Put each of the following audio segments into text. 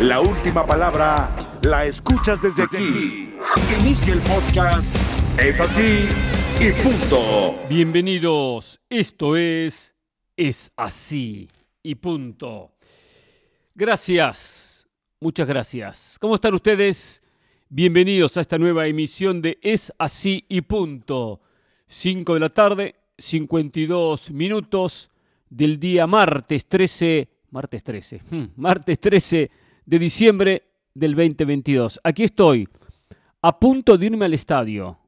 La última palabra la escuchas desde aquí. Inicia el podcast. Es así y punto. Bienvenidos. Esto es Es así y punto. Gracias. Muchas gracias. ¿Cómo están ustedes? Bienvenidos a esta nueva emisión de Es así y punto. 5 de la tarde, 52 minutos del día martes 13, martes 13, hmm, martes 13 de diciembre del 2022. Aquí estoy, a punto de irme al estadio,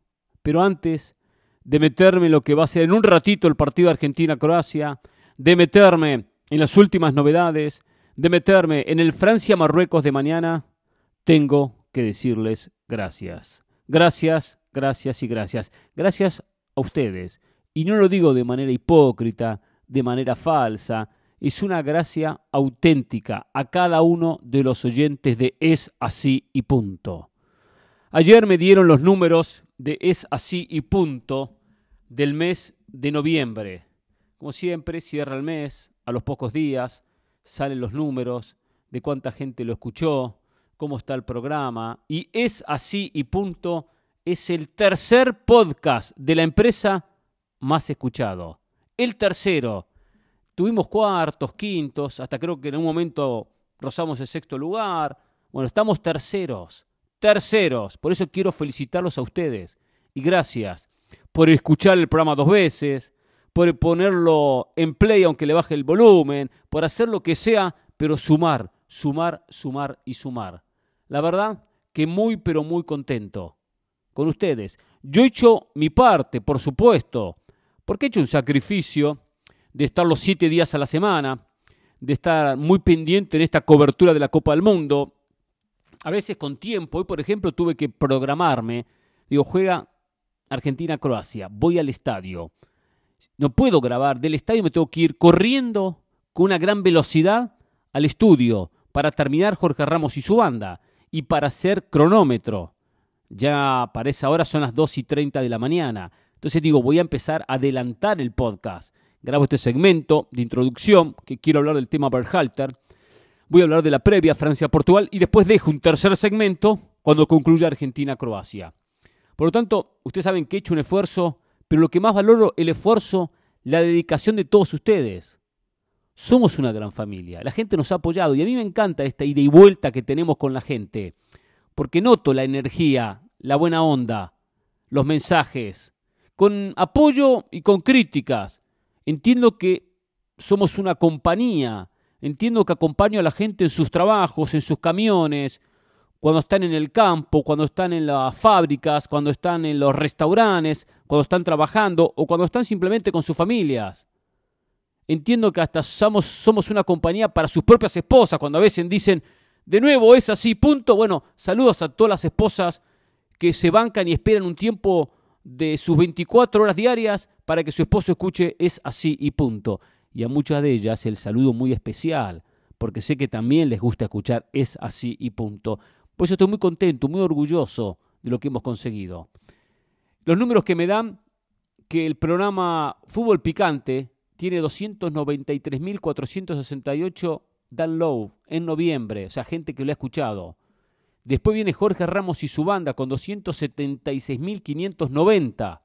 pero antes de meterme en lo que va a ser en un ratito el partido Argentina-Croacia, de meterme en las últimas novedades, de meterme en el Francia-Marruecos de mañana, tengo que decirles gracias. Gracias, gracias y gracias. Gracias a ustedes. Y no lo digo de manera hipócrita, de manera falsa, es una gracia auténtica a cada uno de los oyentes de Es así y punto. Ayer me dieron los números de Es así y punto del mes de noviembre. Como siempre, cierra el mes, a los pocos días salen los números de cuánta gente lo escuchó, cómo está el programa. Y Es así y punto es el tercer podcast de la empresa más escuchado. El tercero Tuvimos cuartos, quintos, hasta creo que en un momento rozamos el sexto lugar. Bueno, estamos terceros, terceros. Por eso quiero felicitarlos a ustedes. Y gracias por escuchar el programa dos veces, por ponerlo en play aunque le baje el volumen, por hacer lo que sea, pero sumar, sumar, sumar y sumar. La verdad que muy, pero muy contento con ustedes. Yo he hecho mi parte, por supuesto, porque he hecho un sacrificio de estar los siete días a la semana, de estar muy pendiente en esta cobertura de la Copa del Mundo. A veces con tiempo, hoy por ejemplo tuve que programarme, digo, juega Argentina-Croacia, voy al estadio. No puedo grabar, del estadio me tengo que ir corriendo con una gran velocidad al estudio para terminar Jorge Ramos y su banda y para hacer cronómetro. Ya para esa hora son las 2 y 30 de la mañana. Entonces digo, voy a empezar a adelantar el podcast grabo este segmento de introducción, que quiero hablar del tema Berhalter. Voy a hablar de la previa Francia-Portugal y después dejo un tercer segmento cuando concluya Argentina-Croacia. Por lo tanto, ustedes saben que he hecho un esfuerzo, pero lo que más valoro el esfuerzo, la dedicación de todos ustedes. Somos una gran familia, la gente nos ha apoyado y a mí me encanta esta ida y vuelta que tenemos con la gente, porque noto la energía, la buena onda, los mensajes, con apoyo y con críticas, Entiendo que somos una compañía, entiendo que acompaño a la gente en sus trabajos, en sus camiones, cuando están en el campo, cuando están en las fábricas, cuando están en los restaurantes, cuando están trabajando o cuando están simplemente con sus familias. Entiendo que hasta somos, somos una compañía para sus propias esposas, cuando a veces dicen, de nuevo es así, punto. Bueno, saludos a todas las esposas que se bancan y esperan un tiempo de sus 24 horas diarias para que su esposo escuche es así y punto. Y a muchas de ellas el saludo muy especial, porque sé que también les gusta escuchar es así y punto. Por eso estoy muy contento, muy orgulloso de lo que hemos conseguido. Los números que me dan que el programa Fútbol Picante tiene 293.468 downloads en noviembre, o sea, gente que lo ha escuchado. Después viene Jorge Ramos y su banda con 276.590.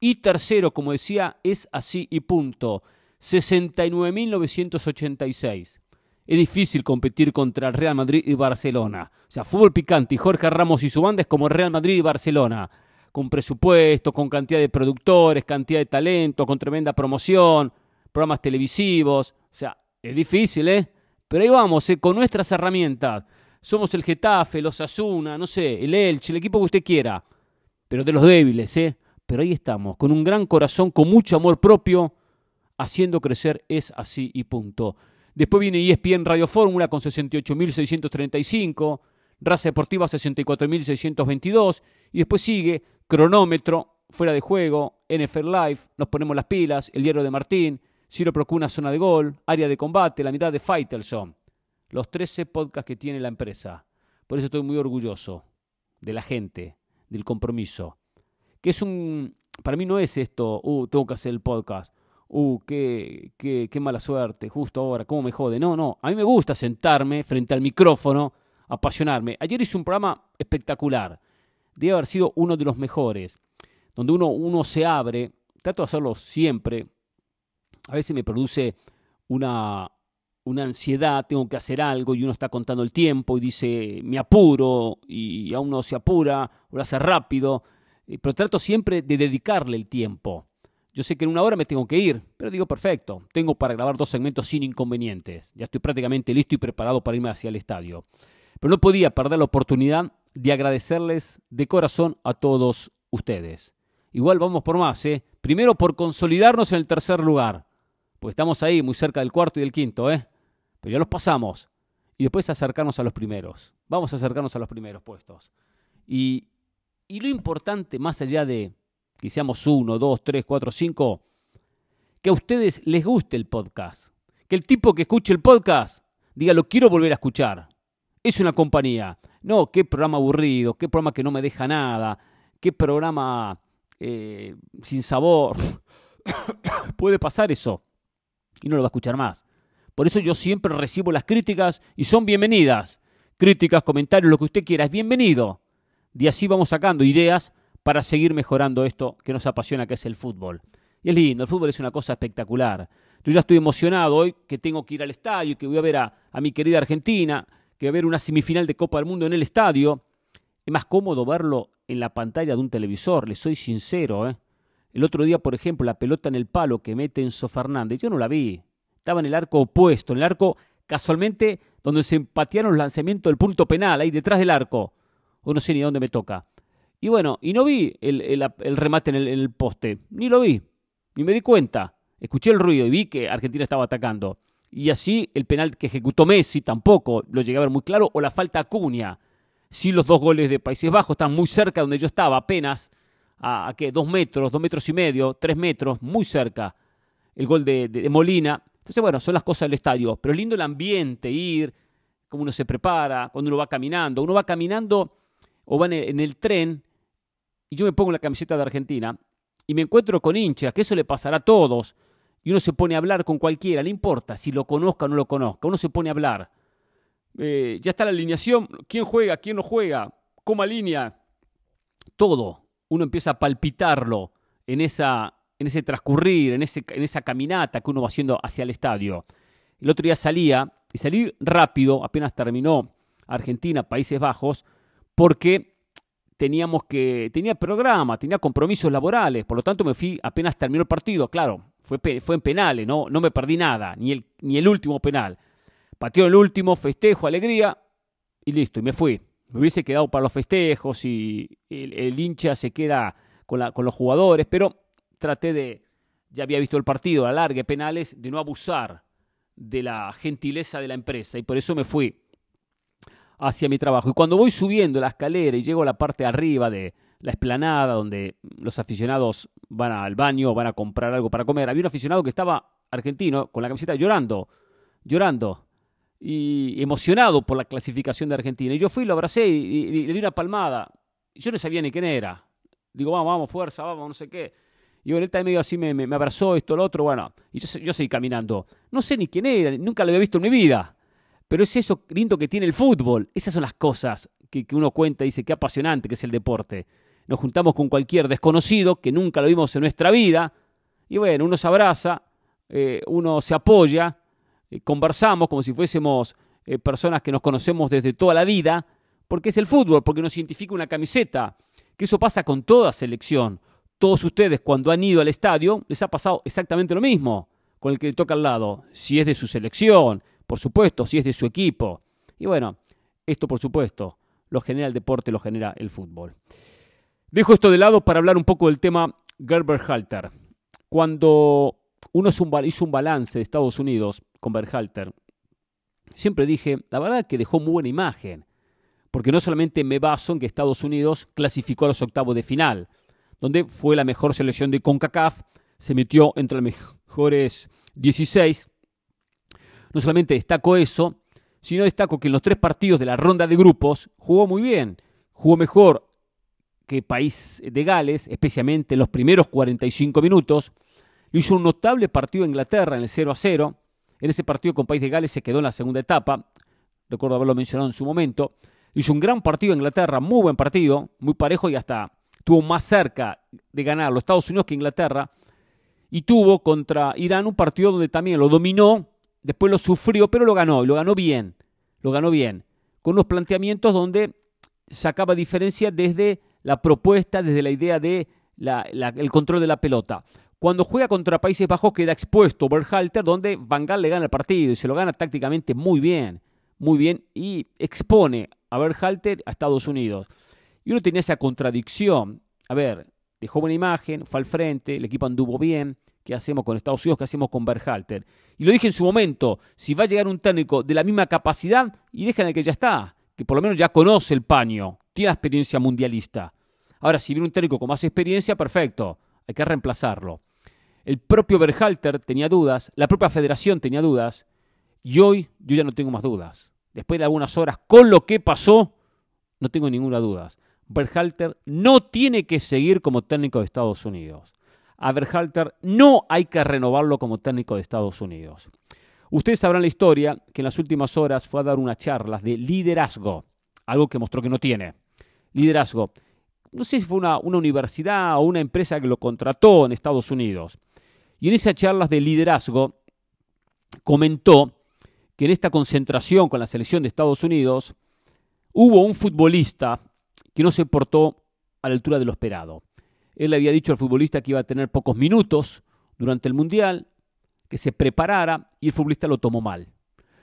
Y tercero, como decía, es así y punto. 69.986. Es difícil competir contra el Real Madrid y Barcelona. O sea, fútbol picante y Jorge Ramos y su banda es como Real Madrid y Barcelona. Con presupuesto, con cantidad de productores, cantidad de talento, con tremenda promoción, programas televisivos. O sea, es difícil, ¿eh? Pero ahí vamos, ¿eh? con nuestras herramientas somos el Getafe, los Asuna, no sé, el Elche, el equipo que usted quiera, pero de los débiles, ¿eh? Pero ahí estamos, con un gran corazón, con mucho amor propio, haciendo crecer es así y punto. Después viene ESPN Radio Fórmula con 68.635, Raza Deportiva 64.622 y después sigue Cronómetro, Fuera de Juego, NFL Live, Nos Ponemos las Pilas, El Diario de Martín, Ciro Procuna Zona de Gol, Área de Combate, La Mirada de Faitelson los 13 podcasts que tiene la empresa. Por eso estoy muy orgulloso de la gente, del compromiso. Que es un. Para mí no es esto, uh, tengo que hacer el podcast. uh, qué, qué, qué mala suerte, justo ahora, cómo me jode. No, no, a mí me gusta sentarme frente al micrófono, apasionarme. Ayer hice un programa espectacular, debe haber sido uno de los mejores, donde uno, uno se abre, trato de hacerlo siempre, a veces me produce una, una ansiedad, tengo que hacer algo y uno está contando el tiempo y dice, me apuro y a uno se apura o lo hace rápido, eh, pero trato siempre de dedicarle el tiempo. Yo sé que en una hora me tengo que ir, pero digo, perfecto, tengo para grabar dos segmentos sin inconvenientes. Ya estoy prácticamente listo y preparado para irme hacia el estadio. Pero no podía perder la oportunidad de agradecerles de corazón a todos ustedes. Igual vamos por más, ¿eh? Primero por consolidarnos en el tercer lugar, porque estamos ahí muy cerca del cuarto y del quinto, ¿eh? Pero ya los pasamos. Y después acercarnos a los primeros. Vamos a acercarnos a los primeros puestos. Y, y lo importante, más allá de que seamos uno, dos, tres, cuatro, cinco, que a ustedes les guste el podcast. Que el tipo que escuche el podcast diga, lo quiero volver a escuchar. Es una compañía. No, qué programa aburrido, qué programa que no me deja nada, qué programa eh, sin sabor. Puede pasar eso y no lo va a escuchar más. Por eso yo siempre recibo las críticas y son bienvenidas. Críticas, comentarios, lo que usted quiera, es bienvenido. Y así vamos sacando ideas para seguir mejorando esto que nos apasiona, que es el fútbol. Y es lindo, el fútbol es una cosa espectacular. Yo ya estoy emocionado hoy que tengo que ir al estadio, que voy a ver a, mi querida Argentina, que voy a ver una semifinal de Copa del Mundo en el estadio. Es más cómodo verlo en la pantalla de un televisor, le soy sincero. ¿eh? El otro día, por ejemplo, la pelota en el palo que mete Enzo Fernández, yo no la vi. Estaba en el arco opuesto, en el arco casualmente donde se empatearon los lanzamientos del punto penal, ahí detrás del arco. O no sé ni dónde me toca. Y bueno, y no vi el, remate en el, poste, ni lo vi, ni me di cuenta. Escuché el ruido y vi que Argentina estaba atacando. Y así el penal que ejecutó Messi tampoco lo llegué a ver muy claro, o la falta a Cunha. Sí, los dos goles de Países Bajos están muy cerca donde yo estaba, apenas a, a ¿qué? dos metros, dos metros y medio, tres metros, muy cerca. El gol de, de, Molina. Entonces, bueno, son las cosas del estadio. Pero lindo el ambiente, ir, cómo uno se prepara, cuando uno va caminando. Uno va caminando o va en el tren y yo me pongo la camiseta de Argentina y me encuentro con hinchas, que eso le pasará a todos, y uno se pone a hablar con cualquiera, no importa si lo conozca o no lo conozca, uno se pone a hablar. Eh, ya está la alineación, quién juega, quién no juega, cómo línea, todo. Uno empieza a palpitarlo en, esa, en ese transcurrir, en, ese, en esa caminata que uno va haciendo hacia el estadio. El otro día salía, y salí rápido, apenas terminó Argentina, Países Bajos, porque teníamos que, tenía programa, tenía compromisos laborales, por lo tanto me fui apenas terminó el partido, claro, fue, fue en penales, no, no me perdí nada, ni el, ni el último penal. Pateó el último, festejo, alegría, y listo, y me fui. Me hubiese quedado para los festejos y el, hincha se queda con, la, con los jugadores, pero traté de, ya había visto el partido, alargue penales, de no abusar de la gentileza de la empresa, y por eso me fui hacia mi trabajo. Y cuando voy subiendo la escalera y llego a la parte arriba de la esplanada donde los aficionados van al baño, van a comprar algo para comer, había un aficionado que estaba argentino con la camiseta llorando, llorando y emocionado por la clasificación de Argentina. Y yo fui, lo abracé y, le di una palmada. Yo no sabía ni quién era. Digo, vamos, vamos, fuerza, vamos, no sé qué. Y bueno, él medio así me, me, abrazó, esto, lo otro, bueno. Y yo, yo seguí caminando. No sé ni quién era, nunca lo había visto en mi vida. Pero es eso lindo que tiene el fútbol. Esas son las cosas que, uno cuenta y dice qué apasionante que es el deporte. Nos juntamos con cualquier desconocido que nunca lo vimos en nuestra vida. Y bueno, uno se abraza, eh, uno se apoya, eh, conversamos como si fuésemos eh, personas que nos conocemos desde toda la vida, porque es el fútbol, porque nos identifica una camiseta. Que eso pasa con toda selección. Todos ustedes cuando han ido al estadio les ha pasado exactamente lo mismo con el que le toca al lado. Si es de su selección, por supuesto, si es de su equipo. Y bueno, esto por supuesto lo genera el deporte, lo genera el fútbol. Dejo esto de lado para hablar un poco del tema Gerber-Halter. Cuando uno hizo un balance de Estados Unidos con Berhalter, siempre dije, la verdad que dejó muy buena imagen, porque no solamente me baso en que Estados Unidos clasificó a los octavos de final, donde fue la mejor selección de CONCACAF, se metió entre los mejores 16, no solamente destaco eso, sino destaco que en los tres partidos de la ronda de grupos jugó muy bien. Jugó mejor que País de Gales, especialmente en los primeros 45 minutos. Hizo un notable partido en Inglaterra en el 0 a 0. En ese partido con País de Gales se quedó en la segunda etapa. Recuerdo haberlo mencionado en su momento. Hizo un gran partido en Inglaterra, muy buen partido, muy parejo y hasta tuvo más cerca de ganar los Estados Unidos que Inglaterra. Y tuvo contra Irán un partido donde también lo dominó, después lo sufrió, pero lo ganó, y lo ganó bien. Lo ganó bien. Con unos planteamientos donde sacaba diferencia desde la propuesta, desde la idea de el control de la pelota. Cuando juega contra Países Bajos queda expuesto Berhalter, donde Van Gaal le gana el partido y se lo gana tácticamente muy bien, muy bien, y expone a Berhalter a Estados Unidos. Y uno tenía esa contradicción. A ver, dejó buena imagen, fue al frente, el equipo anduvo bien. ¿Qué hacemos con Estados Unidos? ¿Qué hacemos con Berhalter? Y lo dije en su momento, si va a llegar un técnico de la misma capacidad, y dejan el que ya está, que por lo menos ya conoce el paño, tiene la experiencia mundialista. Ahora, si viene un técnico con más experiencia, perfecto, hay que reemplazarlo. El propio Berhalter tenía dudas, la propia federación tenía dudas, y hoy yo ya no tengo más dudas. Después de algunas horas, con lo que pasó, no tengo ninguna duda. Berhalter no tiene que seguir como técnico de Estados Unidos. A Berhalter no hay que renovarlo como técnico de Estados Unidos. Ustedes sabrán la historia que en las últimas horas fue a dar una charla de liderazgo, algo que mostró que no tiene. Liderazgo. No sé si fue una, una universidad o una empresa que lo contrató en Estados Unidos. Y en esas charlas de liderazgo comentó que en esta concentración con la selección de Estados Unidos hubo un futbolista que no se portó a la altura de lo esperado. Él le había dicho al futbolista que iba a tener pocos minutos durante el Mundial, que se preparara y el futbolista lo tomó mal.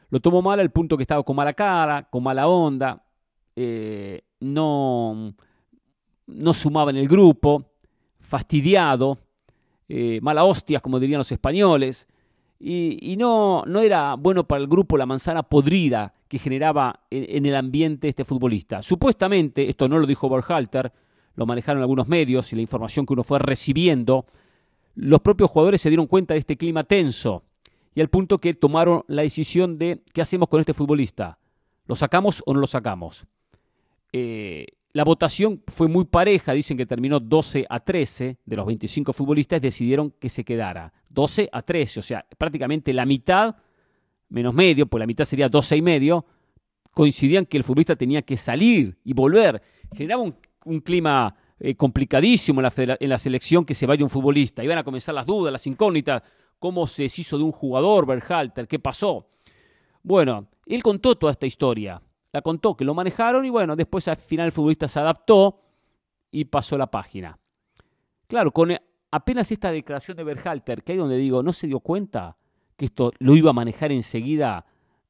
Lo tomó mal al punto que estaba con mala cara, con mala onda, eh, no, no sumaba en el grupo, fastidiado, eh, mala hostias, como dirían los españoles, y, no, no era bueno para el grupo la manzana podrida que generaba en, el ambiente este futbolista. Supuestamente, esto no lo dijo Berhalter, lo manejaron algunos medios y la información que uno fue recibiendo, los propios jugadores se dieron cuenta de este clima tenso y al punto que tomaron la decisión de qué hacemos con este futbolista. ¿Lo sacamos o no lo sacamos? Eh, la votación fue muy pareja, dicen que terminó 12 a 13 de los 25 futbolistas, decidieron que se quedara. 12 a 13, o sea, prácticamente la mitad, menos medio, pues la mitad sería 12 y medio, coincidían que el futbolista tenía que salir y volver. Generaba un, clima eh, complicadísimo en la, en la, selección que se vaya un futbolista. Iban a comenzar las dudas, las incógnitas, cómo se deshizo de un jugador, Berhalter, qué pasó. Bueno, él contó toda esta historia la contó, que lo manejaron y bueno, después al final el futbolista se adaptó y pasó la página. Claro, con apenas esta declaración de Berhalter, que ahí donde digo, no se dio cuenta que esto lo iba a manejar enseguida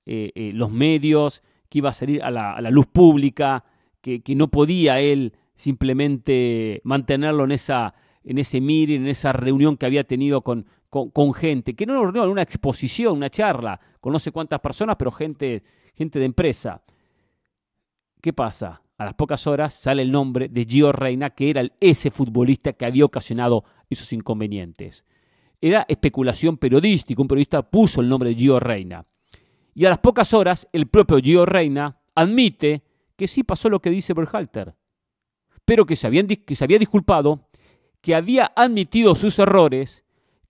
eh, eh, los medios, que iba a salir a la, luz pública, que, no podía él simplemente mantenerlo en esa en ese meeting, en esa reunión que había tenido con, con, gente, que no una una exposición, una charla, con no sé cuántas personas, pero gente, gente de empresa. ¿Qué pasa? A las pocas horas sale el nombre de Gio Reina, que era ese futbolista que había ocasionado esos inconvenientes. Era especulación periodística, un periodista puso el nombre de Gio Reina. Y a las pocas horas, el propio Gio Reina admite que sí pasó lo que dice Berhalter, pero que se, había disculpado, que había admitido sus errores,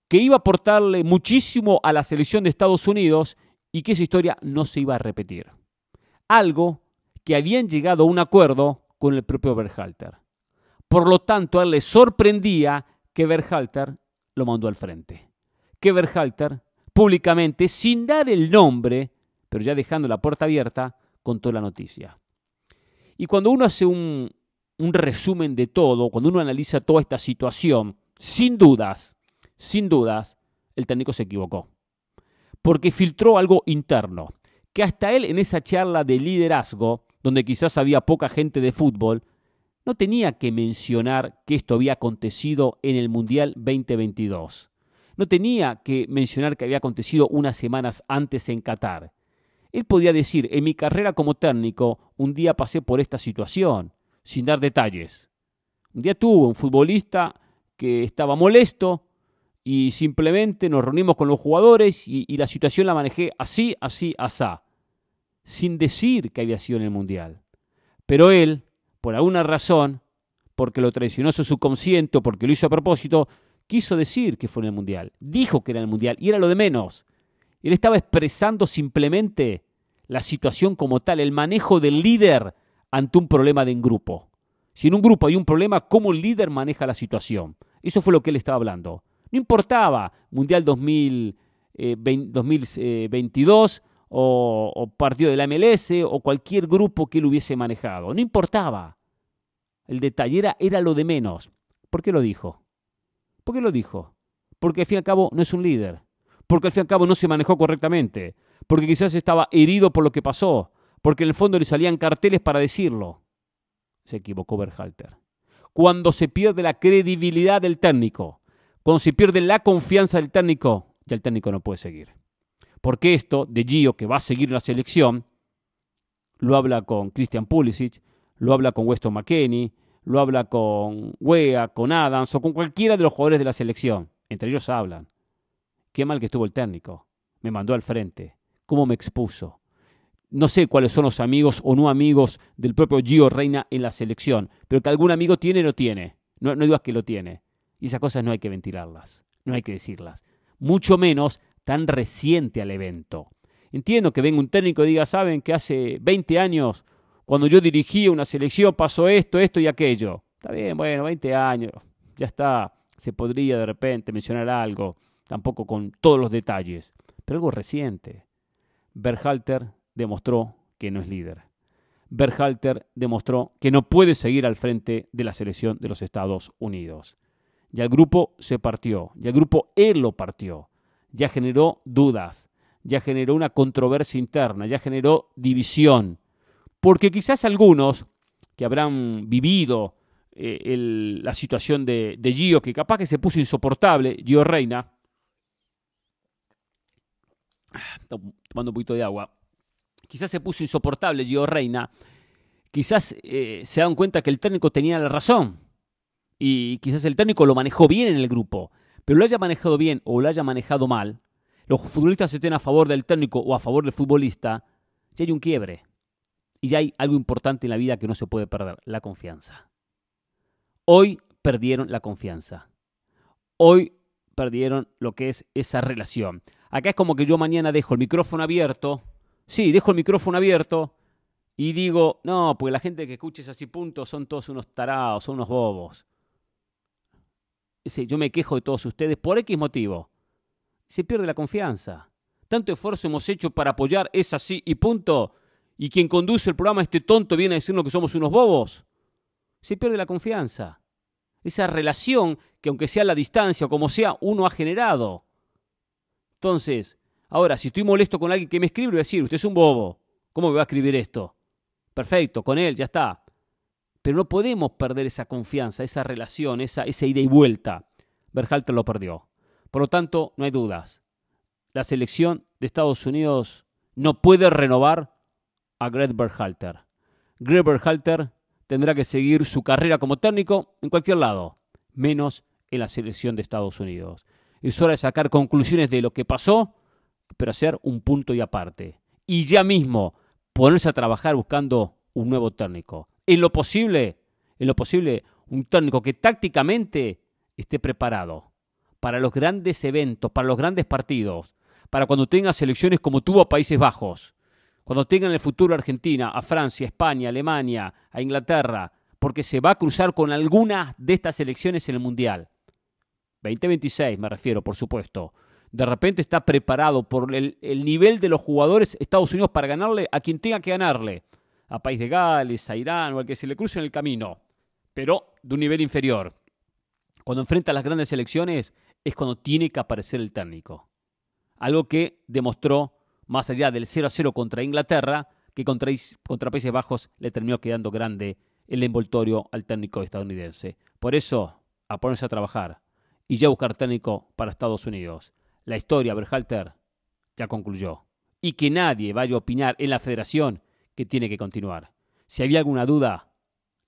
que iba a aportarle muchísimo a la selección de Estados Unidos y que esa historia no se iba a repetir. Algo que habían llegado a un acuerdo con el propio Berhalter. Por lo tanto, a él le sorprendía que Berhalter lo mandó al frente. Que públicamente, sin dar el nombre, pero ya dejando la puerta abierta, contó la noticia. Y cuando uno hace un, un resumen de todo, cuando uno analiza toda esta situación, sin dudas, sin dudas, el técnico se equivocó. Porque filtró algo interno, que hasta él en esa charla de liderazgo donde quizás había poca gente de fútbol, no tenía que mencionar que esto había acontecido en el Mundial 2022. No tenía que mencionar que había acontecido unas semanas antes en Qatar. Él podía decir, en mi carrera como técnico, un día pasé por esta situación, sin dar detalles. Un día tuve un futbolista que estaba molesto y simplemente nos reunimos con los jugadores y, y la situación la manejé así, así, asá sin decir que había sido en el Mundial. Pero él, por alguna razón, porque lo traicionó su subconsciente porque lo hizo a propósito, quiso decir que fue en el Mundial. Dijo que era el Mundial y era lo de menos. Él estaba expresando simplemente la situación como tal, el manejo del líder ante un problema de un grupo. Si en un grupo hay un problema, ¿cómo el líder maneja la situación? Eso fue lo que él estaba hablando. No importaba Mundial 2022 eh, eh, o, o partido de la MLS o cualquier grupo que él hubiese manejado. No importaba. El detalle era, lo de menos. ¿Por qué lo dijo? ¿Por qué lo dijo? Porque al fin y al cabo no es un líder. Porque al fin y al cabo no se manejó correctamente. Porque quizás estaba herido por lo que pasó. Porque en el fondo le salían carteles para decirlo. Se equivocó Berhalter. Cuando se pierde la credibilidad del técnico, cuando se pierde la confianza del técnico, ya el técnico no puede seguir. Porque esto de Gio, que va a seguir la selección, lo habla con Christian Pulisic, lo habla con Weston McKenney, lo habla con Wea, con Adams o con cualquiera de los jugadores de la selección. Entre ellos hablan. Qué mal que estuvo el técnico. Me mandó al frente. Cómo me expuso. No sé cuáles son los amigos o no amigos del propio Gio Reina en la selección, pero que algún amigo tiene, lo tiene. No, no digas que lo tiene. Y esas cosas no hay que ventilarlas, no hay que decirlas. Mucho menos tan reciente al evento. Entiendo que venga un técnico y diga, saben que hace 20 años, cuando yo dirigía una selección, pasó esto, esto y aquello. Está bien, bueno, 20 años, ya está. Se podría de repente mencionar algo, tampoco con todos los detalles, pero algo reciente. Berhalter demostró que no es líder. Berhalter demostró que no puede seguir al frente de la selección de los Estados Unidos. Ya el grupo se partió, ya el grupo él lo partió, ya generó dudas, ya generó una controversia interna, ya generó división. Porque quizás algunos que habrán vivido eh, la situación de, Gio, que capaz que se puso insoportable, Gio Reina, tomando un poquito de agua, quizás se puso insoportable Gio Reina, quizás eh, se dan cuenta que el técnico tenía la razón y quizás el técnico lo manejó bien en el grupo, pero lo haya manejado bien o lo haya manejado mal, los futbolistas estén a favor del técnico o a favor del futbolista, ya hay un quiebre. Y ya hay algo importante en la vida que no se puede perder, la confianza. Hoy perdieron la confianza. Hoy perdieron lo que es esa relación. Acá es como que yo mañana dejo el micrófono abierto. Sí, dejo el micrófono abierto y digo, no, porque la gente que escuche así puntos son todos unos tarados, son unos bobos. Yo me quejo de todos ustedes por X motivo. Se pierde la confianza. Tanto esfuerzo hemos hecho para apoyar, es así y punto. Y quien conduce el programa, este tonto, viene a decirnos que somos unos bobos. Se pierde la confianza. Esa relación que aunque sea la distancia o como sea, uno ha generado. Entonces, ahora, si estoy molesto con alguien que me escribe, voy a decir, usted es un bobo. ¿Cómo me va a escribir esto? Perfecto, con él, ya está. Pero no podemos perder esa confianza, esa relación, esa, esa ida y vuelta. Berhalter lo perdió. Por lo tanto, no hay dudas. La selección de Estados Unidos no puede renovar a Greg Berhalter. Greg Berhalter tendrá que seguir su carrera como técnico en cualquier lado, menos en la selección de Estados Unidos. Es hora de sacar conclusiones de lo que pasó, pero hacer un punto y aparte. Y ya mismo ponerse a trabajar buscando un nuevo técnico en lo posible, en lo posible, un técnico que tácticamente esté preparado para los grandes eventos, para los grandes partidos, para cuando tenga selecciones como tuvo a Países Bajos, cuando tenga en el futuro a Argentina, a Francia, a España, a Alemania, a Inglaterra, porque se va a cruzar con alguna de estas selecciones en el Mundial. 2026 me refiero, por supuesto. De repente está preparado por el, el nivel de los jugadores Estados Unidos para ganarle a quien tenga que ganarle a País de Gales, a Irán o al que se le cruce en el camino, pero de un nivel inferior. Cuando enfrenta las grandes elecciones es cuando tiene que aparecer el técnico. Algo que demostró, más allá del 0 a 0 contra Inglaterra, que contra, contra Países Bajos le terminó quedando grande el envoltorio al técnico estadounidense. Por eso, a ponerse a trabajar y ya buscar técnico para Estados Unidos. La historia, Berhalter, ya concluyó. Y que nadie vaya a opinar en la federación que tiene que continuar. Si había alguna duda,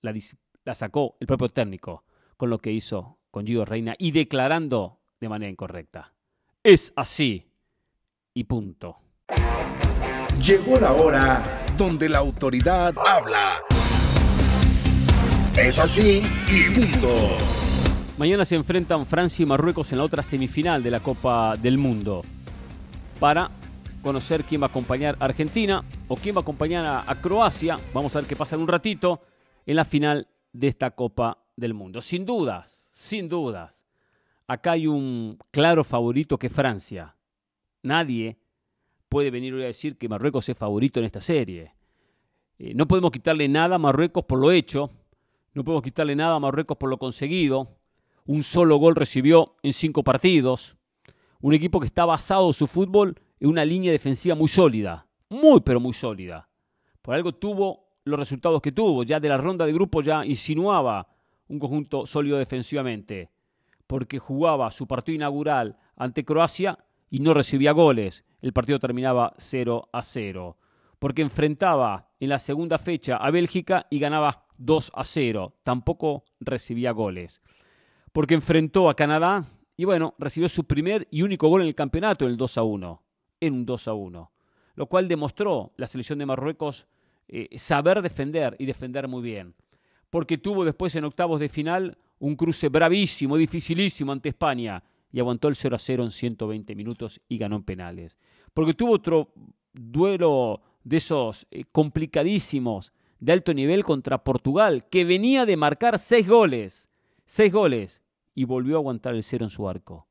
la, sacó el propio técnico con lo que hizo con Gio Reina y declarando de manera incorrecta. Es así y punto. Llegó la hora donde la autoridad habla. Es así y punto. Mañana se enfrentan Francia y Marruecos en la otra semifinal de la Copa del Mundo para conocer quién va a acompañar a Argentina o quién va a acompañar a, Croacia. Vamos a ver qué pasa en un ratito en la final de esta Copa del Mundo. Sin dudas, sin dudas. Acá hay un claro favorito que Francia. Nadie puede venir hoy a decir que Marruecos es favorito en esta serie. Eh, no podemos quitarle nada a Marruecos por lo hecho, no podemos quitarle nada a Marruecos por lo conseguido. Un solo gol recibió en cinco partidos. Un equipo que está basado en su fútbol una línea defensiva muy sólida, muy pero muy sólida. Por algo tuvo los resultados que tuvo. Ya de la ronda de grupo ya insinuaba un conjunto sólido defensivamente, porque jugaba su partido inaugural ante Croacia y no recibía goles. El partido terminaba 0 a 0. Porque enfrentaba en la segunda fecha a Bélgica y ganaba 2 a 0. Tampoco recibía goles. Porque enfrentó a Canadá y bueno, recibió su primer y único gol en el campeonato, el 2 a 1. En un 2 a 1. Lo cual demostró la selección de Marruecos eh, saber defender y defender muy bien. Porque tuvo después en octavos de final un cruce bravísimo, dificilísimo ante España y aguantó el 0 a 0 en 120 minutos y ganó en penales. Porque tuvo otro duelo de esos eh, complicadísimos de alto nivel contra Portugal, que venía de marcar seis goles, seis goles, y volvió a aguantar el cero en su arco.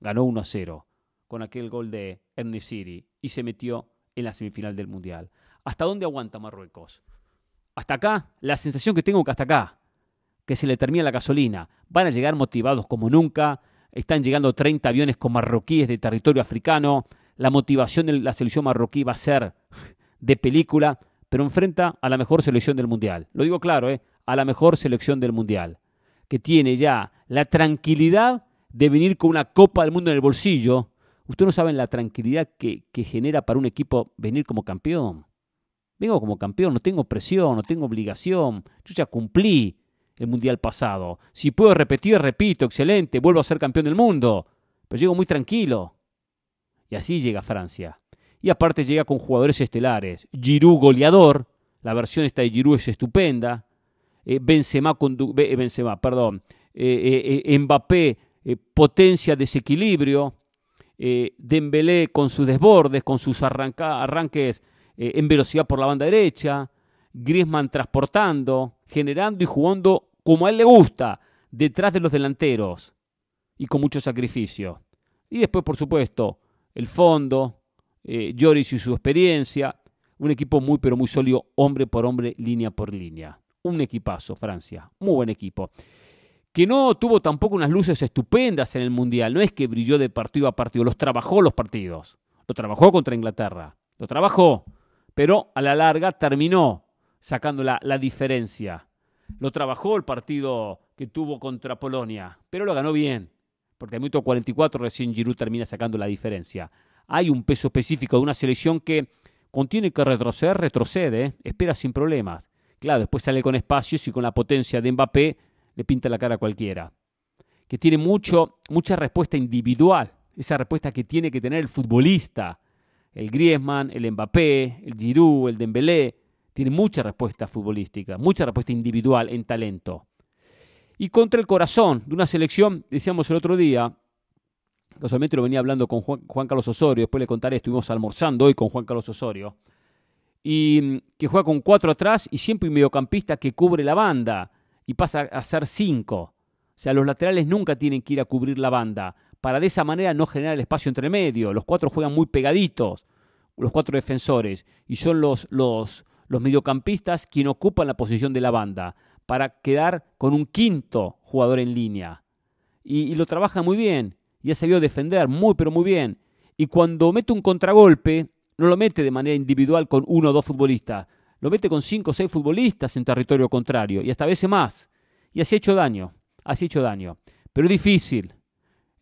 Ganó 1 a 0 con aquel gol de City y se metió en la semifinal del Mundial. ¿Hasta dónde aguanta Marruecos? Hasta acá, la sensación que tengo que hasta acá, que se le termina la gasolina. Van a llegar motivados como nunca. Están llegando 30 aviones con marroquíes de territorio africano. La motivación de la selección marroquí va a ser de película, pero enfrenta a la mejor selección del Mundial. Lo digo claro, ¿eh? a la mejor selección del Mundial, que tiene ya la tranquilidad de venir con una Copa del Mundo en el bolsillo. Ustedes no saben la tranquilidad que, que genera para un equipo venir como campeón. Vengo como campeón, no tengo presión, no tengo obligación. Yo ya cumplí el mundial pasado. Si puedo repetir, repito, excelente, vuelvo a ser campeón del mundo. Pero llego muy tranquilo. Y así llega Francia. Y aparte llega con jugadores estelares. Giroud goleador. La versión esta de Giroud es estupenda. Eh, Benzema, Benzema, perdón. Eh, eh Mbappé, potencia, desequilibrio. Dembélé con sus desbordes, con sus arranques eh, en velocidad por la banda derecha, Griezmann transportando, generando y jugando como a él le gusta, detrás de los delanteros y con mucho sacrificio. Y después, por supuesto, el fondo, eh, Lloris y su experiencia, un equipo muy pero muy sólido, hombre por hombre, línea por línea. Un equipazo, Francia, muy buen equipo. Que no tuvo tampoco unas luces estupendas en el Mundial, no es que brilló de partido a partido, los trabajó los partidos. Lo trabajó contra Inglaterra, lo trabajó pero a la larga terminó sacando la, diferencia. Lo trabajó el partido que tuvo contra Polonia, pero lo ganó bien, porque al minuto 44 recién Giroud termina sacando la diferencia. Hay un peso específico de una selección que contiene que retroceder, retrocede, ¿eh? espera sin problemas. Claro, después sale con espacios y con la potencia de Mbappé le pinta la cara a cualquiera. Que tiene mucho, mucha respuesta individual, esa respuesta que tiene que tener el futbolista el Griezmann, el Mbappé, el Giroud, el Dembélé, tiene mucha respuesta futbolística, mucha respuesta individual en talento. Y contra el corazón de una selección, decíamos el otro día, casualmente lo venía hablando con Juan, Carlos Osorio, después le contaré, estuvimos almorzando hoy con Juan Carlos Osorio, y mm, que juega con cuatro atrás y siempre un mediocampista que cubre la banda y pasa a ser cinco. O sea, los laterales nunca tienen que ir a cubrir la banda para de esa manera no generar el espacio entre medio. Los cuatro juegan muy pegaditos, los cuatro defensores, y son los, los, los mediocampistas quienes ocupan la posición de la banda, para quedar con un quinto jugador en línea. Y, lo trabaja muy bien, y ha sabido defender muy, pero muy bien. Y cuando mete un contragolpe, no lo mete de manera individual con uno o dos futbolistas, lo mete con cinco o seis futbolistas en territorio contrario, y hasta a veces más. Y así ha hecho daño, así ha hecho daño. Pero es difícil,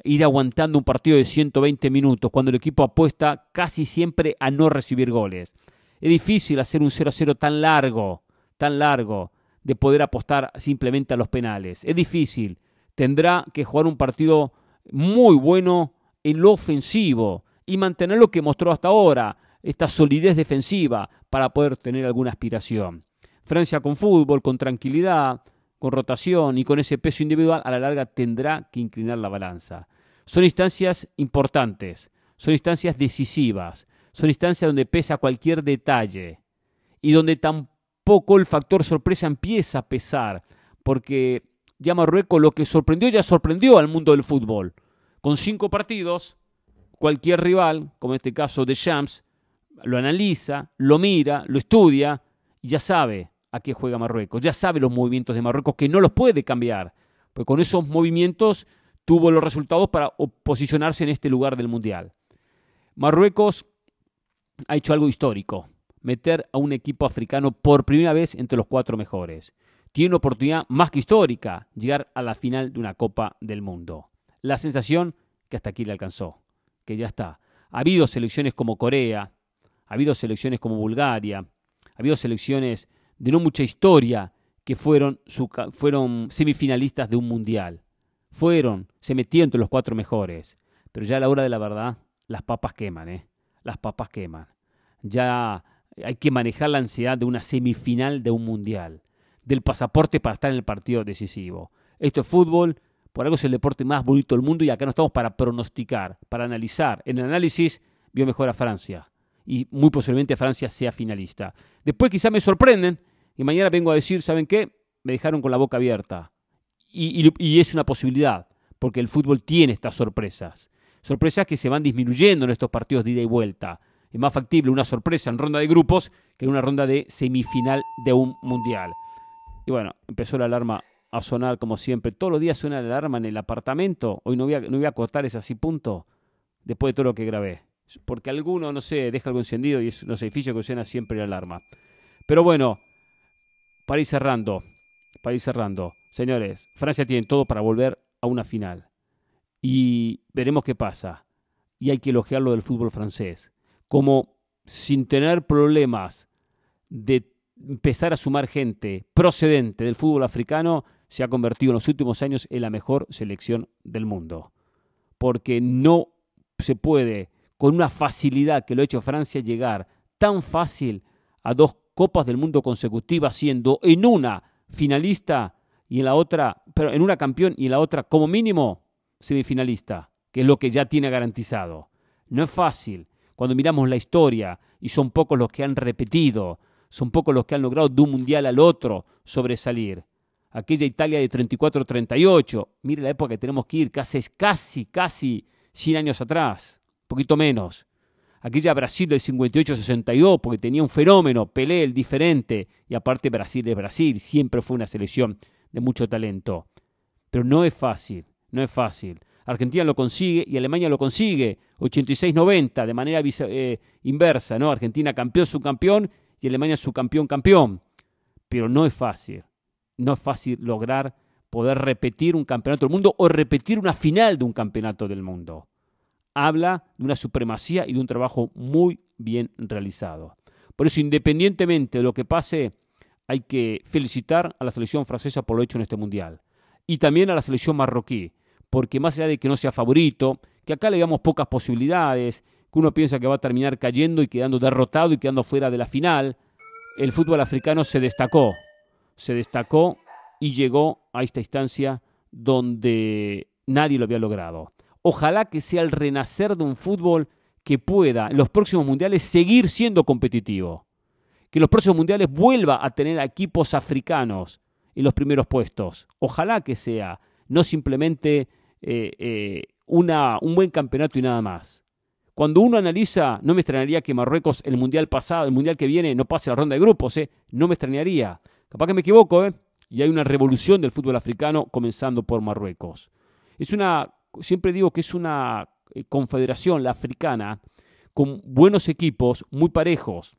ir aguantando un partido de 120 minutos cuando el equipo apuesta casi siempre a no recibir goles. Es difícil hacer un 0-0 tan largo, tan largo, de poder apostar simplemente a los penales. Es difícil. Tendrá que jugar un partido muy bueno en lo ofensivo y mantener lo que mostró hasta ahora, esta solidez defensiva para poder tener alguna aspiración. Francia con fútbol, con tranquilidad, con rotación y con ese peso individual, a la larga tendrá que inclinar la balanza. Son instancias importantes, son instancias decisivas, son instancias donde pesa cualquier detalle y donde tampoco el factor sorpresa empieza a pesar, porque ya Marruecos lo que sorprendió ya sorprendió al mundo del fútbol. Con cinco partidos, cualquier rival, como en este caso de Shams, lo analiza, lo mira, lo estudia y ya sabe a qué juega Marruecos, ya sabe los movimientos de Marruecos que no los puede cambiar, porque con esos movimientos tuvo los resultados para posicionarse en este lugar del Mundial. Marruecos ha hecho algo histórico, meter a un equipo africano por primera vez entre los cuatro mejores. Tiene una oportunidad más que histórica, llegar a la final de una Copa del Mundo. La sensación que hasta aquí le alcanzó, que ya está. Ha habido selecciones como Corea, ha habido selecciones como Bulgaria, ha habido selecciones de no mucha historia que fueron, fueron semifinalistas de un mundial. Fueron, se metieron entre los cuatro mejores. Pero ya a la hora de la verdad, las papas queman, ¿eh? Las papas queman. Ya hay que manejar la ansiedad de una semifinal de un mundial, del pasaporte para estar en el partido decisivo. Esto es fútbol, por algo es el deporte más bonito del mundo y acá no estamos para pronosticar, para analizar. En el análisis vio mejor a Francia y muy posiblemente Francia sea finalista. Después quizá me sorprenden y mañana vengo a decir, ¿saben qué? Me dejaron con la boca abierta. Y, y, es una posibilidad, porque el fútbol tiene estas sorpresas. Sorpresas que se van disminuyendo en estos partidos de ida y vuelta. Es más factible una sorpresa en ronda de grupos que en una ronda de semifinal de un mundial. Y bueno, empezó la alarma a sonar como siempre. Todos los días suena la alarma en el apartamento. Hoy no voy a, no voy a cortar ese así punto después de todo lo que grabé porque alguno, no sé, deja algo encendido y es los edificios que suena siempre la alarma. Pero bueno, para ir cerrando, para ir cerrando, señores, Francia tiene todo para volver a una final. Y veremos qué pasa. Y hay que elogiar lo del fútbol francés. Como sin tener problemas de empezar a sumar gente procedente del fútbol africano, se ha convertido en los últimos años en la mejor selección del mundo. Porque no se puede con una facilidad que lo ha hecho Francia llegar tan fácil a dos Copas del Mundo consecutivas, siendo en una finalista y en la otra, pero en una campeón y en la otra como mínimo semifinalista, que es lo que ya tiene garantizado. No es fácil. Cuando miramos la historia, y son pocos los que han repetido, son pocos los que han logrado de un mundial al otro sobresalir. Aquella Italia de 34-38, mire la época que tenemos que ir, casi, casi, casi 100 años atrás poquito menos. Aquella Brasil del 58-62, porque tenía un fenómeno, Pelé, el diferente, y aparte Brasil es Brasil, siempre fue una selección de mucho talento. Pero no es fácil, no es fácil. Argentina lo consigue y Alemania lo consigue, 86-90, de manera eh, inversa, ¿no? Argentina campeón, subcampeón, y Alemania subcampeón, campeón. Pero no es fácil, no es fácil lograr poder repetir un campeonato del mundo o repetir una final de un campeonato del mundo habla de una supremacía y de un trabajo muy bien realizado. Por eso, independientemente de lo que pase, hay que felicitar a la selección francesa por lo hecho en este mundial. Y también a la selección marroquí, porque más allá de que no sea favorito, que acá le damos pocas posibilidades, que uno piensa que va a terminar cayendo y quedando derrotado y quedando fuera de la final, el fútbol africano se destacó, se destacó y llegó a esta instancia donde nadie lo había logrado. Ojalá que sea el renacer de un fútbol que pueda en los próximos mundiales seguir siendo competitivo. Que los próximos mundiales vuelva a tener equipos africanos en los primeros puestos. Ojalá que sea, no simplemente eh, eh, una, un buen campeonato y nada más. Cuando uno analiza, no me extrañaría que Marruecos el mundial pasado, el mundial que viene, no pase la ronda de grupos, ¿eh? no me extrañaría. Capaz que me equivoco, ¿eh? y hay una revolución del fútbol africano comenzando por Marruecos. Es una siempre digo que es una eh, confederación, la africana, con buenos equipos, muy parejos,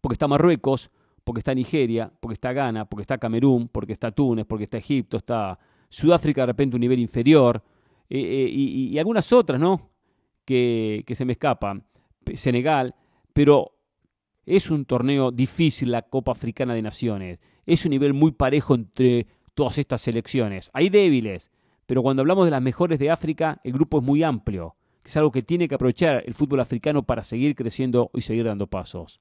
porque está Marruecos, porque está Nigeria, porque está Ghana, porque está Camerún, porque está Túnez, porque está Egipto, está Sudáfrica de repente un nivel inferior, eh, eh, y, algunas otras, ¿no? Que, que se me escapan, Senegal, pero es un torneo difícil la Copa Africana de Naciones, es un nivel muy parejo entre todas estas selecciones. Hay débiles, pero cuando hablamos de las mejores de África, el grupo es muy amplio, que es algo que tiene que aprovechar el fútbol africano para seguir creciendo y seguir dando pasos.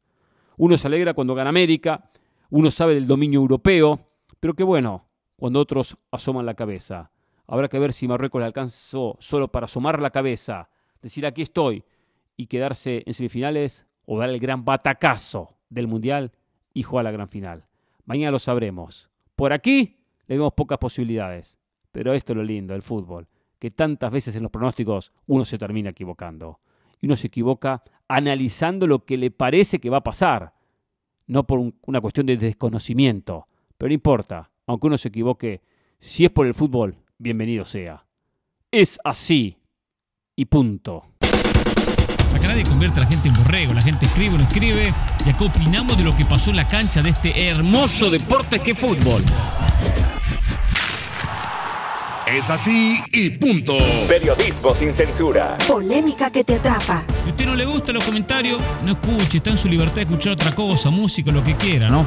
Uno se alegra cuando gana América, uno sabe del dominio europeo, pero que bueno, cuando otros asoman la cabeza. Habrá que ver si Marruecos le alcanzó solo para asomar la cabeza, decir aquí estoy y quedarse en semifinales o dar el gran batacazo del Mundial y jugar la gran final. Mañana lo sabremos. Por aquí le vemos pocas posibilidades, pero esto es lo lindo del fútbol, que tantas veces en los pronósticos uno se termina equivocando. Y uno se equivoca analizando lo que le parece que va a pasar, no por una cuestión de desconocimiento. Pero no importa, aunque uno se equivoque, si es por el fútbol, bienvenido sea. Es así y punto. Acá nadie convierte a la gente en borrego, la gente escribe o no escribe y acá opinamos de lo que pasó en la cancha de este hermoso deporte que es fútbol. Es así y punto. Periodismo sin censura. Polémica que te atrapa. Si a usted no le gustan los comentarios, no escuche, está en su libertad de escuchar otra cosa, música, lo que quiera, ¿no?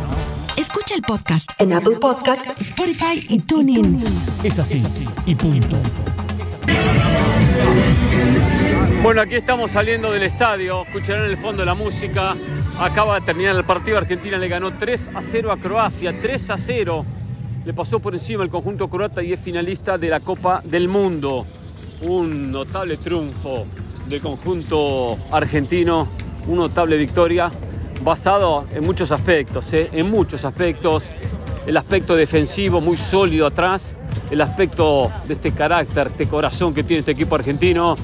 Escucha el podcast en Apple Podcast, Spotify y TuneIn. Es así y punto. Bueno, aquí estamos saliendo del estadio, escucharán en el fondo la música. Acaba de terminar el partido, Argentina le ganó 3 a 0 a Croacia, 3 a 0. Le pasó por encima el conjunto croata y es finalista de la Copa del Mundo. Un notable triunfo del conjunto argentino, una notable victoria basado en muchos aspectos, ¿eh? en muchos aspectos. El aspecto defensivo muy sólido atrás, el aspecto de este carácter, este corazón que tiene este equipo argentino,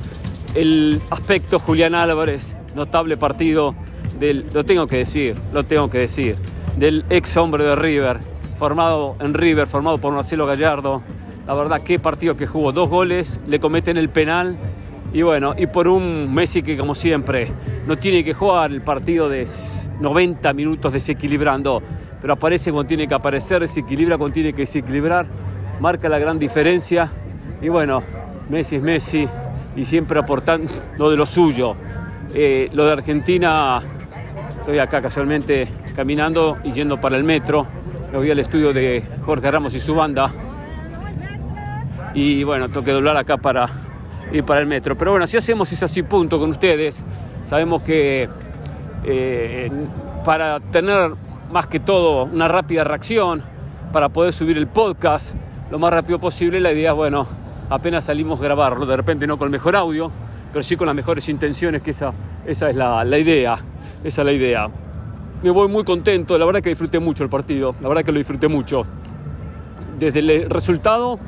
el aspecto Julián Álvarez, notable partido del, lo tengo que decir, lo tengo que decir, del ex hombre de River, formado en River, formado por Marcelo Gallardo. La verdad, qué partido que jugó, dos goles, le cometen el penal. Y bueno, y por un Messi que como siempre no tiene que jugar el partido de 90 minutos desequilibrando, pero aparece cuando tiene que aparecer, desequilibra cuando tiene que desequilibrar, marca la gran diferencia. Y bueno, Messi es Messi y siempre aportando de lo suyo. Eh, lo de Argentina, estoy acá casualmente caminando y yendo para el metro, me voy al estudio de Jorge Ramos y su banda y bueno, tengo que doblar acá para ir para el metro. Pero bueno, si hacemos ese así punto con ustedes, sabemos que eh, para tener más que todo una rápida reacción, para poder subir el podcast lo más rápido posible, la idea es, bueno, apenas salimos a grabarlo, de repente no con el mejor audio, pero sí con las mejores intenciones, que esa, esa es la, la idea, esa es la idea. Me voy muy contento, la verdad que disfruté mucho el partido, la verdad que lo disfruté mucho. Desde el resultado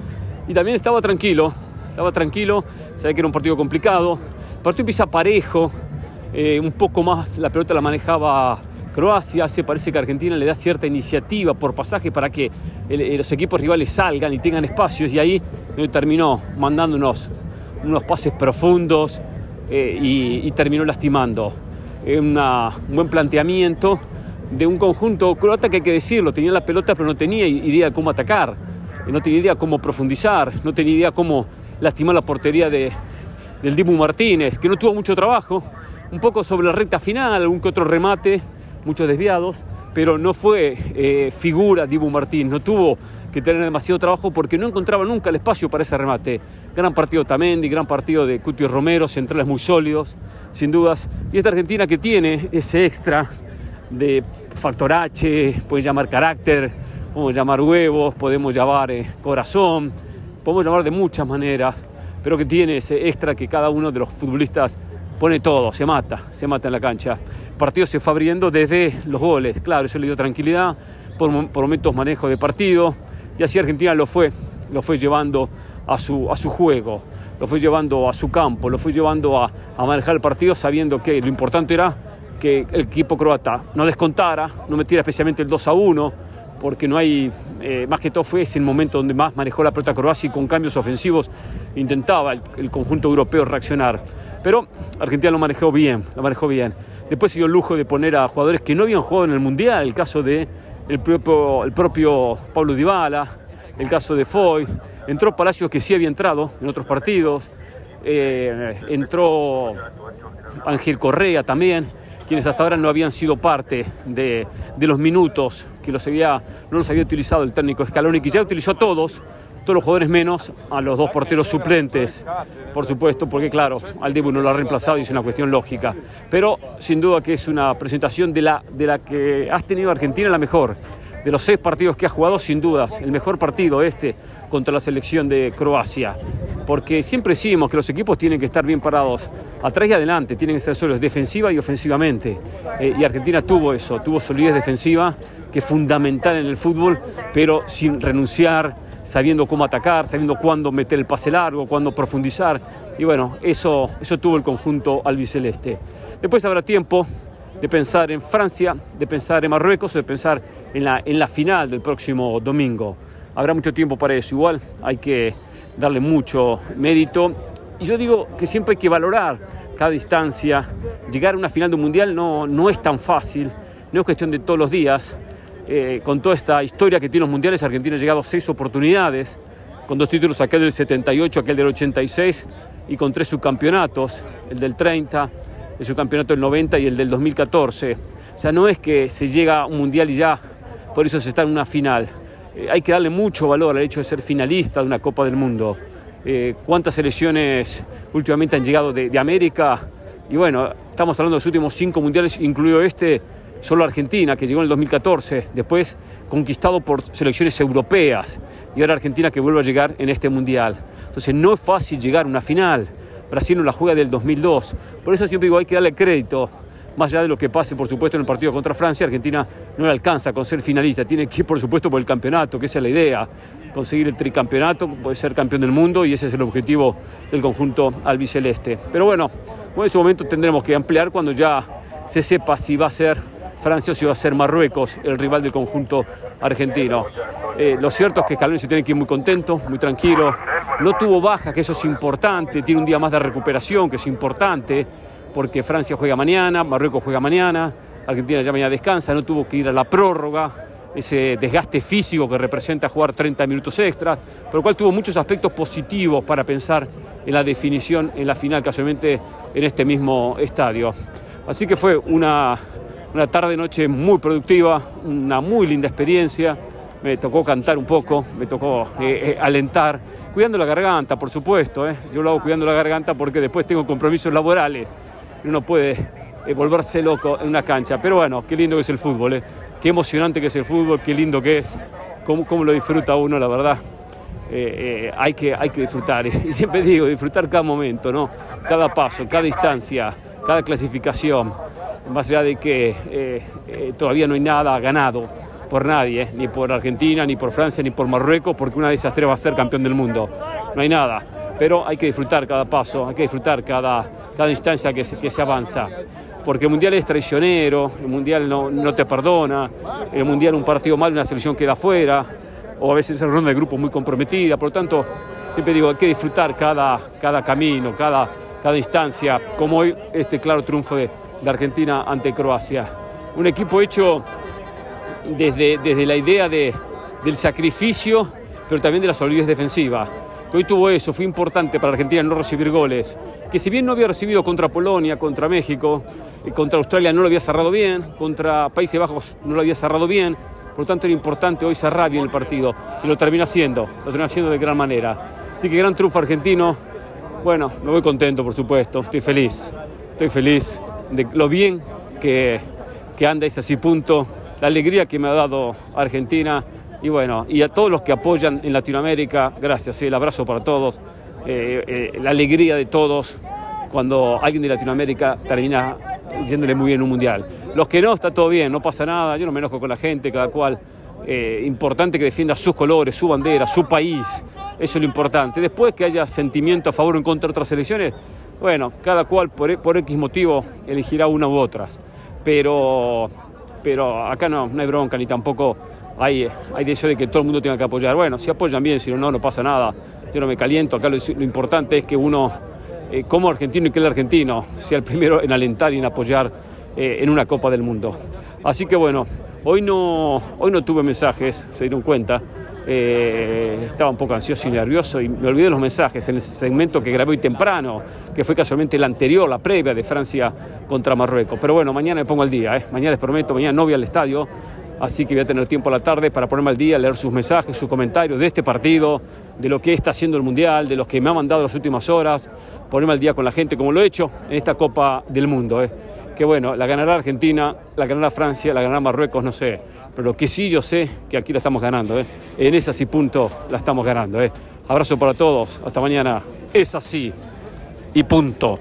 y también estaba tranquilo, estaba tranquilo, sabía que era un partido complicado. El partido empieza parejo, eh, un poco más la pelota la manejaba Croacia, se parece que Argentina le da cierta iniciativa por pasaje para que el, los equipos rivales salgan y tengan espacios y ahí terminó mandando unos, pases profundos eh, y, terminó lastimando. Eh, un buen planteamiento de un conjunto croata que hay que decirlo, tenía la pelota pero no tenía idea de cómo atacar, no tenía idea cómo profundizar, no tenía idea cómo lastimar la portería de, del Dibu Martínez, que no tuvo mucho trabajo, un poco sobre la recta final, algún que otro remate, muchos desviados, pero no fue eh, figura Dibu Martín, no tuvo que tener demasiado trabajo porque no encontraba nunca el espacio para ese remate. Gran partido Tamendi, gran partido de Cutio Romero, centrales muy sólidos, sin dudas. Y esta Argentina que tiene ese extra de factor H, puede llamar carácter, podemos llamar huevos, podemos llamar eh, corazón, podemos llamar de muchas maneras, pero que tiene ese extra que cada uno de los futbolistas pone todo, se mata, se mata en la cancha. El partido se fue abriendo desde los goles, claro, eso le dio tranquilidad, por, por momentos manejo de partido, y así Argentina lo fue, lo fue llevando a su, a su juego, lo fue llevando a su campo, lo fue llevando a, a manejar el partido sabiendo que lo importante era que el equipo croata no descontara, no metiera especialmente el 2 a 1, porque no hay, eh, más que todo fue ese el momento donde más manejó la pelota Croacia y con cambios ofensivos intentaba el, conjunto europeo reaccionar. Pero Argentina lo manejó bien, lo manejó bien. Después se dio el lujo de poner a jugadores que no habían jugado en el Mundial, el caso de el propio, el propio Pablo Dybala, el caso de Foy, entró Palacios que sí había entrado en otros partidos, eh, entró Ángel Correa también, quienes hasta ahora no habían sido parte de, los minutos que no los había utilizado el técnico Scaloni, que ya utilizó a todos, todos los jugadores menos a los dos porteros suplentes, por supuesto, porque claro, al Dibu no lo ha reemplazado y es una cuestión lógica. Pero sin duda que es una presentación de la, de la que has tenido Argentina la mejor, de los seis partidos que ha jugado, sin dudas, el mejor partido este contra la selección de Croacia. Porque siempre decimos que los equipos tienen que estar bien parados, atrás y adelante, tienen que ser sólidos, defensiva y ofensivamente. Eh, y Argentina tuvo eso, tuvo solidez defensiva, que es fundamental en el fútbol, pero sin renunciar, sabiendo cómo atacar, sabiendo cuándo meter el pase largo, cuándo profundizar. Y bueno, eso, eso tuvo el conjunto albiceleste. Después habrá tiempo de pensar en Francia, de pensar en Marruecos, de pensar en la, en la final del próximo domingo. Habrá mucho tiempo para eso, igual hay que darle mucho mérito. Y yo digo que siempre hay que valorar cada instancia. Llegar a una final de un mundial no, no es tan fácil, no es cuestión de todos los días. Eh, con toda esta historia que tiene los mundiales, Argentina ha llegado a seis oportunidades, con dos títulos, aquel del 78, aquel del 86, y con tres subcampeonatos, el del 30, el subcampeonato del 90 y el del 2014. O sea, no es que se llega a un mundial y ya por eso se está en una final. Eh, hay que darle mucho valor al hecho de ser finalista de una Copa del Mundo. Eh, ¿Cuántas selecciones últimamente han llegado de, de, América? Y bueno, estamos hablando de los últimos cinco mundiales, incluido este, solo Argentina, que llegó en el 2014, después conquistado por selecciones europeas, y ahora Argentina que vuelve a llegar en este mundial. Entonces no es fácil llegar a una final. Brasil no la juega del 2002. Por eso siempre digo, hay que darle crédito más allá de lo que pase, por supuesto, en el partido contra Francia, Argentina no le alcanza con ser finalista, tiene que ir, por supuesto, por el campeonato, que esa es la idea, conseguir el tricampeonato, puede ser campeón del mundo y ese es el objetivo del conjunto albiceleste. Pero bueno, en ese momento tendremos que ampliar cuando ya se sepa si va a ser Francia o si va a ser Marruecos el rival del conjunto argentino. Eh, lo cierto es que Scaloni se tiene que ir muy contento, muy tranquilo. No tuvo baja, que eso es importante, tiene un día más de recuperación, que es importante porque Francia juega mañana, Marruecos juega mañana, Argentina ya mañana descansa, no tuvo que ir a la prórroga, ese desgaste físico que representa jugar 30 minutos extra, por lo cual tuvo muchos aspectos positivos para pensar en la definición en la final, casualmente en este mismo estadio. Así que fue una, una tarde-noche muy productiva, una muy linda experiencia. Me tocó cantar un poco, me tocó eh, eh, alentar, cuidando la garganta, por supuesto. Eh. Yo lo hago cuidando la garganta porque después tengo compromisos laborales uno puede eh, volverse loco en una cancha. Pero bueno, qué lindo que es el fútbol, eh. qué emocionante que es el fútbol, qué lindo que es, cómo, cómo lo disfruta uno, la verdad. Eh, hay, que, hay que disfrutar, y siempre digo, disfrutar cada momento, ¿no? cada paso, cada instancia, cada clasificación, más allá de que todavía no hay nada ganado por nadie, ni por Argentina, ni por Francia, ni por Marruecos, porque una de esas tres va a ser campeón del mundo. No hay nada pero hay que disfrutar cada paso, hay que disfrutar cada, cada instancia que se, que se avanza. Porque el Mundial es traicionero, el Mundial no, no te perdona, el Mundial un partido mal, una selección queda fuera, o a veces es ronda de grupo muy comprometida, por lo tanto, siempre digo, hay que disfrutar cada, cada camino, cada, cada instancia, como hoy este claro triunfo de, de Argentina ante Croacia. Un equipo hecho desde, desde la idea de, del sacrificio, pero también de la solidez defensiva que hoy tuvo eso, fue importante para Argentina no recibir goles, que si bien no había recibido contra Polonia, contra México, contra Australia no lo había cerrado bien, contra Países Bajos no lo había cerrado bien, por lo tanto era importante hoy cerrar bien el partido, y lo termina haciendo, lo termina haciendo de gran manera. Así que gran triunfo argentino, bueno, me voy contento por supuesto, estoy feliz, estoy feliz de lo bien que, que anda ese así punto, la alegría que me ha dado Argentina y bueno, y a todos los que apoyan en Latinoamérica, gracias, el abrazo para todos, eh, eh, la alegría de todos cuando alguien de Latinoamérica termina yéndole muy bien un mundial. Los que no, está todo bien, no pasa nada, yo no me enojo con la gente, cada cual. Eh, importante que defienda sus colores, su bandera, su país, eso es lo importante. Después que haya sentimiento a favor o en contra de otras elecciones, bueno, cada cual por, por X motivo elegirá una u otras. Pero, pero acá no, no hay bronca ni tampoco hay, hay deseo de que todo el mundo tenga que apoyar. Bueno, si apoyan bien, si no, no, no pasa nada. Yo no me caliento. Acá lo, importante es que uno, eh, como argentino y que el argentino, sea el primero en alentar y en apoyar eh, en una Copa del Mundo. Así que bueno, hoy no, hoy no tuve mensajes, se dieron cuenta. Eh, estaba un poco ansioso y nervioso y me olvidé los mensajes en el segmento que grabé hoy temprano, que fue casualmente el anterior, la previa de Francia contra Marruecos. Pero bueno, mañana me pongo al día, mañana les prometo, mañana no voy al estadio, así que voy a tener tiempo a la tarde para ponerme al día, leer sus mensajes, sus comentarios de este partido, de lo que está haciendo el Mundial, de los que me ha mandado las últimas horas, ponerme al día con la gente como lo he hecho en esta Copa del Mundo. ¿eh? Que bueno, la ganará Argentina, la ganará Francia, la ganará Marruecos, no sé. Pero lo que sí yo sé que aquí la estamos ganando. ¿eh? En esa sí punto la estamos ganando. ¿eh? Abrazo para todos. Hasta mañana. Es así y punto.